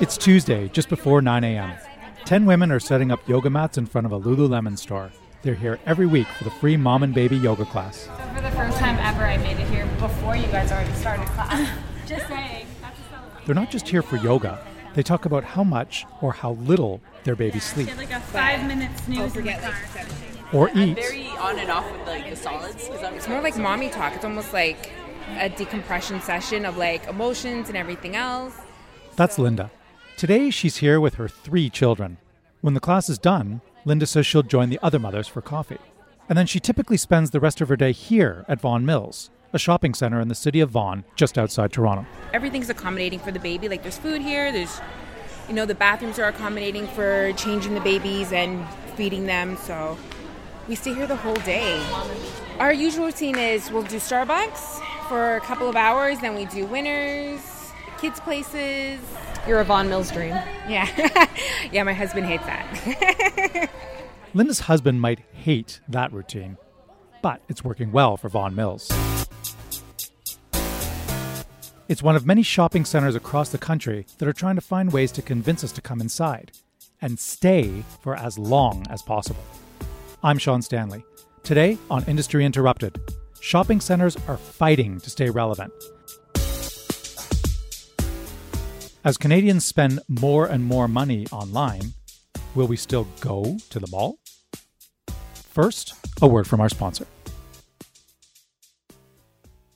It's Tuesday, just before 9 a.m. Ten women are setting up yoga mats in front of a Lululemon store. They're here every week for the free mom and baby yoga class. So for the first time ever, I made it here before you guys already started class. just saying. That's a celebration. They're not just here for yoga. They talk about how much or how little their babies sleep Get like a five minute snooze in the car. or eat. very on and off with like the solids. Is that It's more like mommy talk. It's almost like a decompression session of like emotions and everything else. That's Linda. Today, she's here with her three children. When the class is done, Linda says she'll join the other mothers for coffee. And then she typically spends the rest of her day here at Vaughan Mills, a shopping center in the city of Vaughan, just outside Toronto. Everything's accommodating for the baby. Like there's food here. There's, you know, the bathrooms are accommodating for changing the babies and feeding them. So we stay here the whole day. Our usual routine is we'll do Starbucks for a couple of hours, then we do winners, kids places. You're a Vaughan Mills dream. Yeah, yeah. My husband hates that. Linda's husband might hate that routine, but it's working well for Vaughan Mills. It's one of many shopping centers across the country that are trying to find ways to convince us to come inside and stay for as long as possible. I'm Sean Stanley. Today on Industry Interrupted, shopping centers are fighting to stay relevant. As Canadians spend more and more money online, will we still go to the mall? First, a word from our sponsor.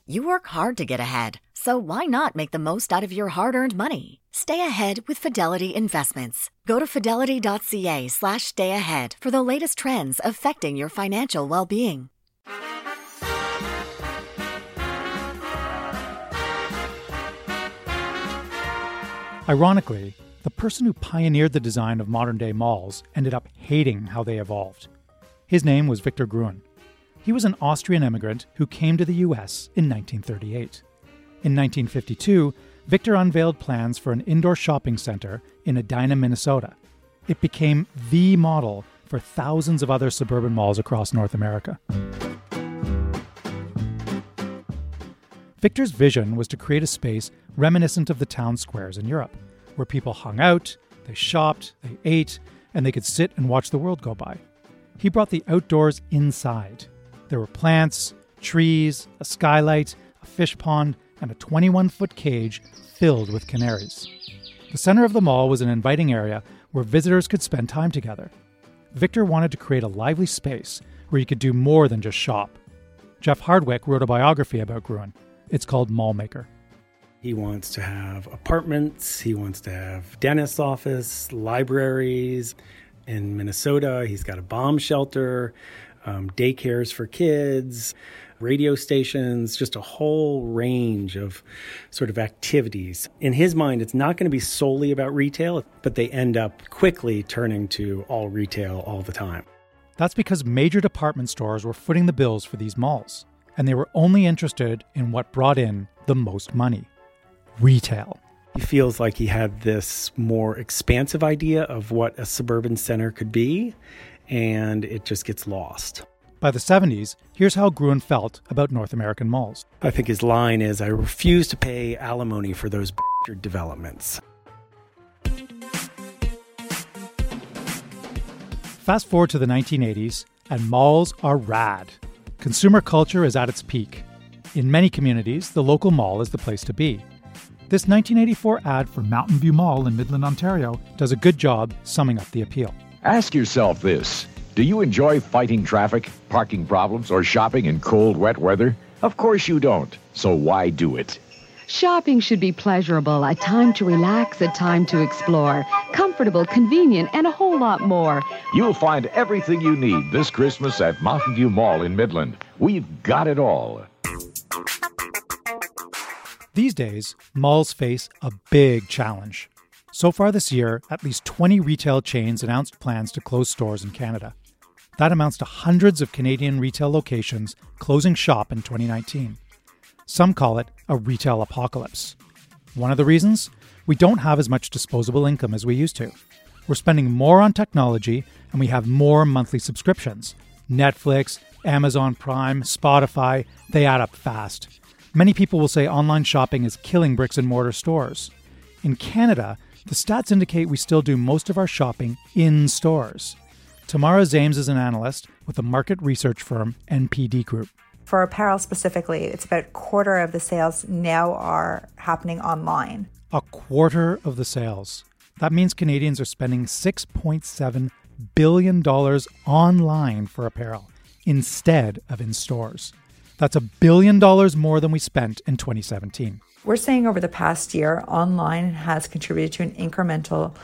You work hard to get ahead, so why not make the most out of your hard earned money? Stay ahead with Fidelity Investments. Go to fidelity.ca slash stay ahead for the latest trends affecting your financial well being. Ironically, the person who pioneered the design of modern day malls ended up hating how they evolved. His name was Victor Gruen. He was an Austrian immigrant who came to the US in 1938. In 1952, Victor unveiled plans for an indoor shopping center in Edina, Minnesota. It became the model for thousands of other suburban malls across North America. Victor's vision was to create a space reminiscent of the town squares in Europe, where people hung out, they shopped, they ate, and they could sit and watch the world go by. He brought the outdoors inside. There were plants, trees, a skylight, a fish pond, and a 21 foot cage filled with canaries. The center of the mall was an inviting area where visitors could spend time together. Victor wanted to create a lively space where you could do more than just shop. Jeff Hardwick wrote a biography about Gruen. It's called Mallmaker. He wants to have apartments, he wants to have dentist's office, libraries. In Minnesota, he's got a bomb shelter, um, daycares for kids, radio stations, just a whole range of sort of activities. In his mind, it's not going to be solely about retail, but they end up quickly turning to all retail all the time. That's because major department stores were footing the bills for these malls, and they were only interested in what brought in the most money retail. He feels like he had this more expansive idea of what a suburban center could be, and it just gets lost. By the 70s, here's how Gruen felt about North American malls. I think his line is I refuse to pay alimony for those developments. Fast forward to the 1980s, and malls are rad. Consumer culture is at its peak. In many communities, the local mall is the place to be. This 1984 ad for Mountain View Mall in Midland, Ontario, does a good job summing up the appeal. Ask yourself this Do you enjoy fighting traffic, parking problems, or shopping in cold, wet weather? Of course you don't. So why do it? Shopping should be pleasurable, a time to relax, a time to explore, comfortable, convenient, and a whole lot more. You'll find everything you need this Christmas at Mountain View Mall in Midland. We've got it all. These days, malls face a big challenge. So far this year, at least 20 retail chains announced plans to close stores in Canada. That amounts to hundreds of Canadian retail locations closing shop in 2019. Some call it a retail apocalypse. One of the reasons? We don't have as much disposable income as we used to. We're spending more on technology and we have more monthly subscriptions. Netflix, Amazon Prime, Spotify, they add up fast. Many people will say online shopping is killing bricks and mortar stores. In Canada, The stats indicate we still do most of our shopping in stores. Tamara Szames is an analyst with the market research firm NPD Group. For apparel specifically, it's about a quarter of the sales now are happening online. A quarter of the sales. That means Canadians are spending $6.7 billion online for apparel instead of in stores. That's a billion dollars more than we spent in 2017. We're saying over the past year, online has contributed to an incremental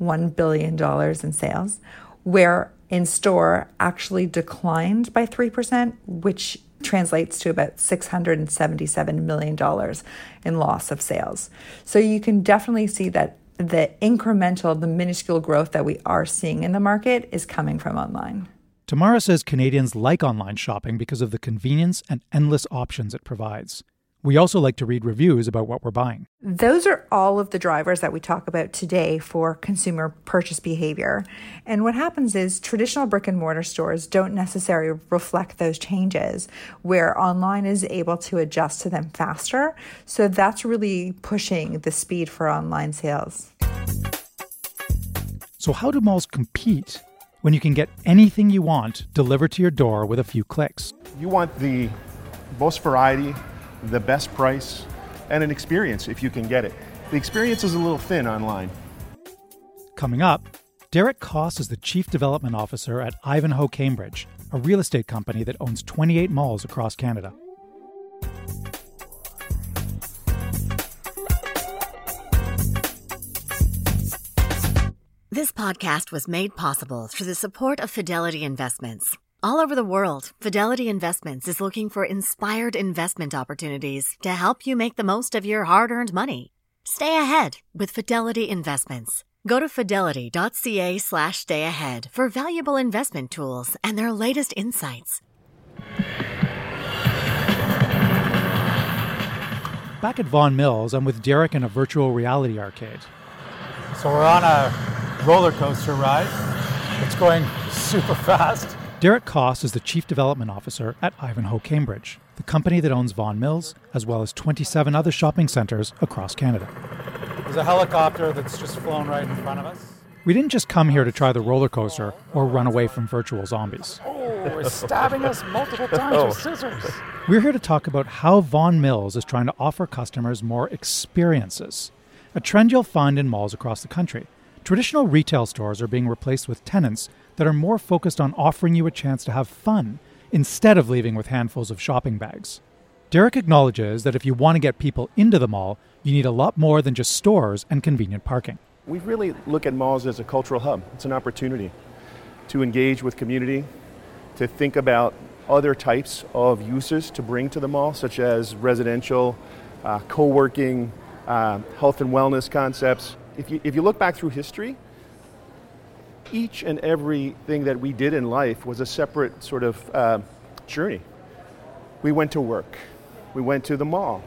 $1 billion in sales, where in store actually declined by 3%, which translates to about $677 million in loss of sales. So you can definitely see that the incremental, the minuscule growth that we are seeing in the market is coming from online. Tamara says Canadians like online shopping because of the convenience and endless options it provides. We also like to read reviews about what we're buying. Those are all of the drivers that we talk about today for consumer purchase behavior. And what happens is traditional brick and mortar stores don't necessarily reflect those changes, where online is able to adjust to them faster. So that's really pushing the speed for online sales. So, how do malls compete when you can get anything you want delivered to your door with a few clicks? You want the most variety the best price, and an experience if you can get it. The experience is a little thin online. Coming up, Derek Coss is the Chief Development Officer at Ivanhoe Cambridge, a real estate company that owns 28 malls across Canada. This podcast was made possible through the support of Fidelity Investments. All over the world, Fidelity Investments is looking for inspired investment opportunities to help you make the most of your hard earned money. Stay ahead with Fidelity Investments. Go to fidelity.ca slash stay ahead for valuable investment tools and their latest insights. Back at Vaughan Mills, I'm with Derek in a virtual reality arcade. So we're on a roller coaster ride. It's going super fast. Derek Coss is the Chief Development Officer at Ivanhoe Cambridge, the company that owns Vaughan Mills, as well as 27 other shopping centres across Canada. There's a helicopter that's just flown right in front of us. We didn't just come here to try the roller coaster or run away from virtual zombies. Oh, it's stabbing us multiple times oh. with scissors. We're here to talk about how Vaughan Mills is trying to offer customers more experiences, a trend you'll find in malls across the country. Traditional retail stores are being replaced with tenants that are more focused on offering you a chance to have fun instead of leaving with handfuls of shopping bags. Derek acknowledges that if you want to get people into the mall, you need a lot more than just stores and convenient parking. We really look at malls as a cultural hub. It's an opportunity to engage with community, to think about other types of uses to bring to the mall, such as residential, uh, co working, uh, health and wellness concepts. If you, if you look back through history, each and everything that we did in life was a separate sort of uh, journey. We went to work, we went to the mall,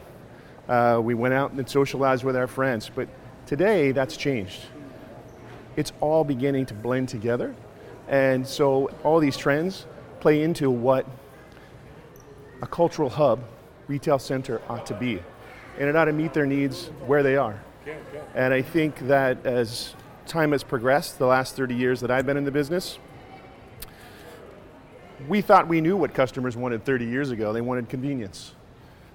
uh, we went out and socialized with our friends. But today, that's changed. It's all beginning to blend together. And so, all these trends play into what a cultural hub, retail center ought to be. And it ought to meet their needs where they are. And I think that as time has progressed, the last 30 years that I've been in the business, we thought we knew what customers wanted 30 years ago. They wanted convenience.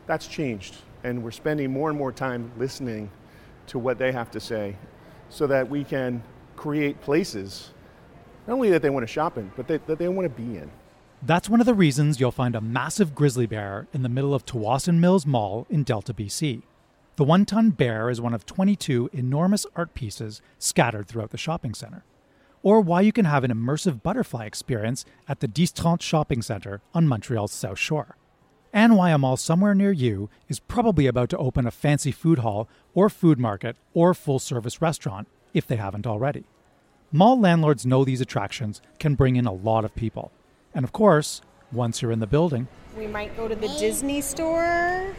That's changed, and we're spending more and more time listening to what they have to say so that we can create places not only that they want to shop in, but they, that they want to be in. That's one of the reasons you'll find a massive grizzly bear in the middle of Tsawwassen Mills Mall in Delta, BC. The one ton bear is one of 22 enormous art pieces scattered throughout the shopping center. Or why you can have an immersive butterfly experience at the 1030 Shopping Center on Montreal's South Shore. And why a mall somewhere near you is probably about to open a fancy food hall or food market or full service restaurant if they haven't already. Mall landlords know these attractions can bring in a lot of people. And of course, once you're in the building, we might go to the Disney store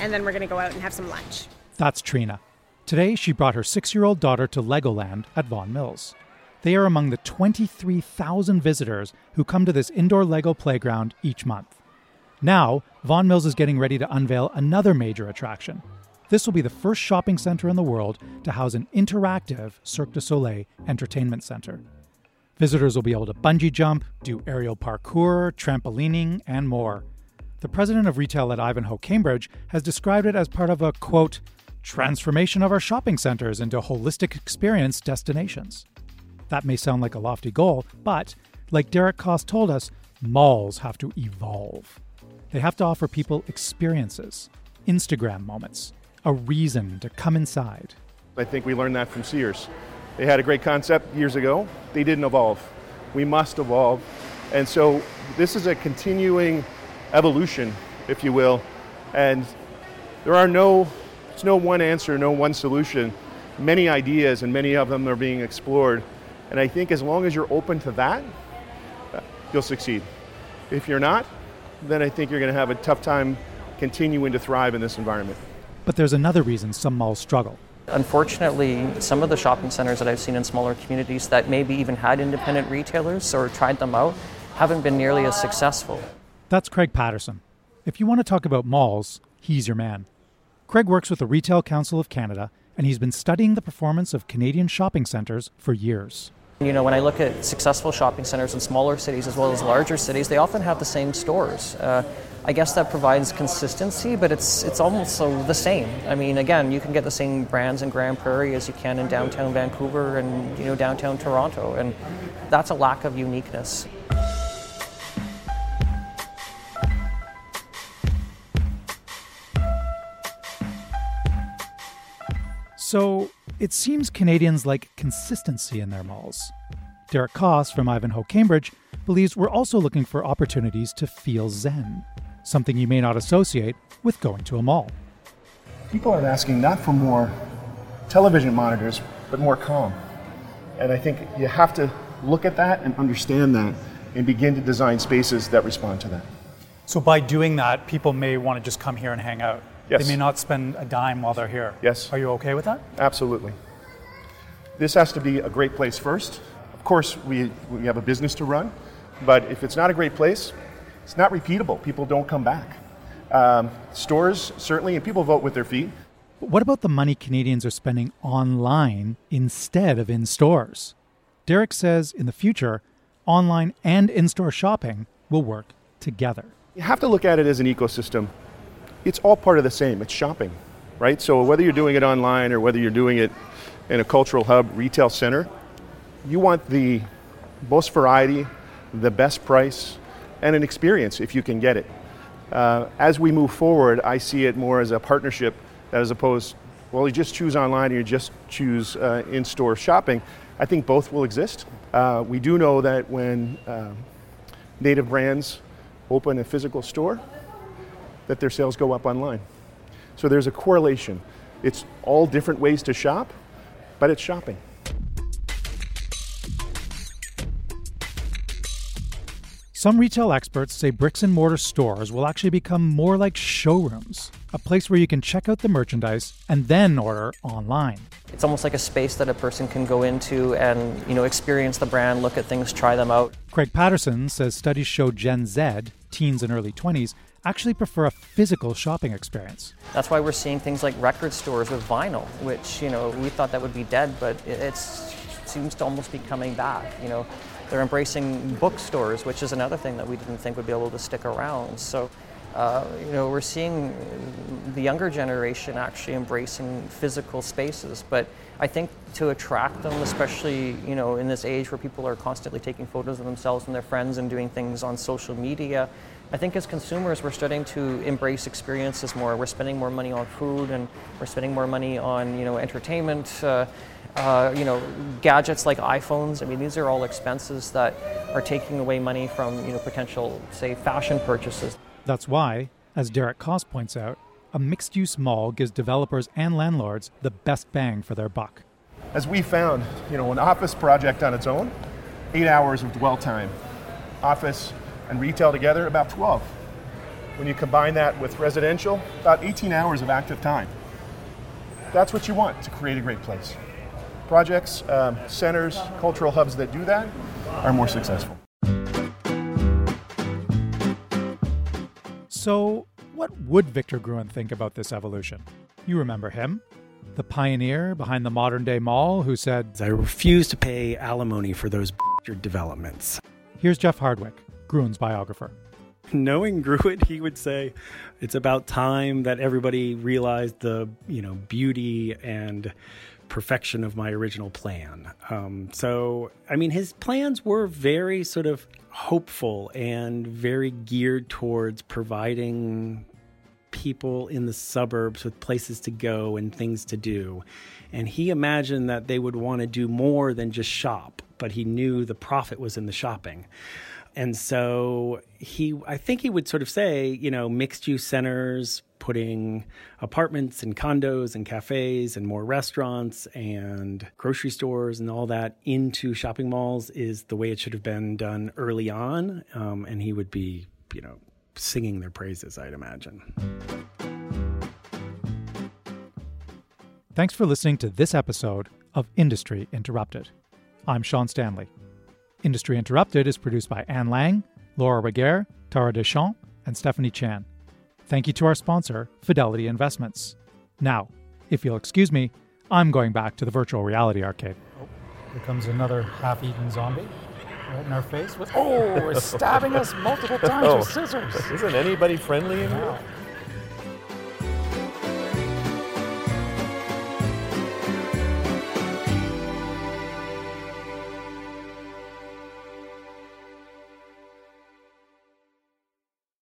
and then we're going to go out and have some lunch. That's Trina. Today, she brought her six year old daughter to Legoland at Vaughan Mills. They are among the 23,000 visitors who come to this indoor Lego playground each month. Now, Vaughan Mills is getting ready to unveil another major attraction This will be the first shopping center in the world to house an interactive Cirque du Soleil entertainment center. Visitors will be able to bungee jump, do aerial parkour, trampolining, and more. The president of retail at Ivanhoe Cambridge has described it as part of a quote, transformation of our shopping centers into holistic experience destinations. That may sound like a lofty goal, but like Derek Coss told us, malls have to evolve. They have to offer people experiences, Instagram moments, a reason to come inside. I think we learned that from Sears. They had a great concept years ago, they didn't evolve. We must evolve. And so this is a continuing evolution, if you will. And there are no, it's no one answer, no one solution. Many ideas, and many of them are being explored. And I think as long as you're open to that, you'll succeed. If you're not, then I think you're going to have a tough time continuing to thrive in this environment. But there's another reason some malls struggle. Unfortunately, some of the shopping centers that I've seen in smaller communities that maybe even had independent retailers or tried them out haven't been nearly as successful. That's Craig Patterson. If you want to talk about malls, he's your man. Craig works with the Retail Council of Canada, and he's been studying the performance of Canadian shopping centers for years. You know, when I look at successful shopping centers in smaller cities as well as larger cities, they often have the same stores. Uh, I guess that provides consistency, but it's it's almost so the same. I mean, again, you can get the same brands in Grande Prairie as you can in downtown Vancouver and you know downtown Toronto, and that's a lack of uniqueness. So it seems Canadians like consistency in their malls. Derek Coss from Ivanhoe Cambridge believes we're also looking for opportunities to feel zen, something you may not associate with going to a mall. People are asking not for more television monitors, but more calm. And I think you have to look at that and understand that and begin to design spaces that respond to that. So by doing that, people may want to just come here and hang out. Yes. They may not spend a dime while they're here. Yes. Are you okay with that? Absolutely. This has to be a great place first. Of course, we, we have a business to run, but if it's not a great place, it's not repeatable. People don't come back. Um, stores, certainly, and people vote with their feet. But what about the money Canadians are spending online instead of in stores? Derek says in the future, online and in store shopping will work together. You have to look at it as an ecosystem. It's all part of the same. It's shopping, right? So whether you're doing it online or whether you're doing it in a cultural hub retail center, you want the most variety, the best price, and an experience if you can get it. Uh, as we move forward, I see it more as a partnership as opposed, well, you just choose online or you just choose uh, in store shopping. I think both will exist. Uh, we do know that when um, native brands open a physical store, that their sales go up online. So there's a correlation. It's all different ways to shop, but it's shopping. Some retail experts say bricks and mortar stores will actually become more like showrooms, a place where you can check out the merchandise and then order online. It's almost like a space that a person can go into and you know experience the brand, look at things, try them out. Craig Patterson says studies show Gen Z, teens and early 20s, actually prefer a physical shopping experience. That's why we're seeing things like record stores with vinyl, which you know we thought that would be dead, but it seems to almost be coming back. You know, they're embracing bookstores, which is another thing that we didn't think would be able to stick around. So. Uh, you know, we're seeing the younger generation actually embracing physical spaces, but I think to attract them, especially you know in this age where people are constantly taking photos of themselves and their friends and doing things on social media, I think as consumers, we're starting to embrace experiences more. We're spending more money on food, and we're spending more money on you know entertainment. Uh, uh, you know, gadgets like iPhones. I mean, these are all expenses that are taking away money from you know potential, say, fashion purchases. That's why, as Derek Coss points out, a mixed-use mall gives developers and landlords the best bang for their buck. As we found, you know, an office project on its own, eight hours of dwell time. Office and retail together, about 12. When you combine that with residential, about 18 hours of active time. That's what you want to create a great place. Projects, um, centers, cultural hubs that do that are more successful. So, what would Victor Gruen think about this evolution? You remember him, the pioneer behind the modern day mall who said, I refuse to pay alimony for those developments. Here's Jeff Hardwick, Gruen biographer. Knowing Gruen, he would say, it's about time that everybody realized the, you know, beauty and perfection of my original plan. Um, so, I mean, his plans were very sort of hopeful and very geared towards providing people in the suburbs with places to go and things to do. And he imagined that they would want to do more than just shop, but he knew the profit was in the shopping. And so he, I think he would sort of say, you know, mixed use centers, putting apartments and condos and cafes and more restaurants and grocery stores and all that into shopping malls is the way it should have been done early on. Um, and he would be, you know, singing their praises, I'd imagine. Thanks for listening to this episode of Industry Interrupted. I'm Sean Stanley. Industry Interrupted is produced by Anne Lang, Laura Reguer, Tara Deschamps, and Stephanie Chan. Thank you to our sponsor, Fidelity Investments. Now, if you'll excuse me, I'm going back to the virtual reality arcade. Oh, here comes another half eaten zombie right in our face with oh, he's stabbing us multiple times oh, with scissors. Isn't anybody friendly in here?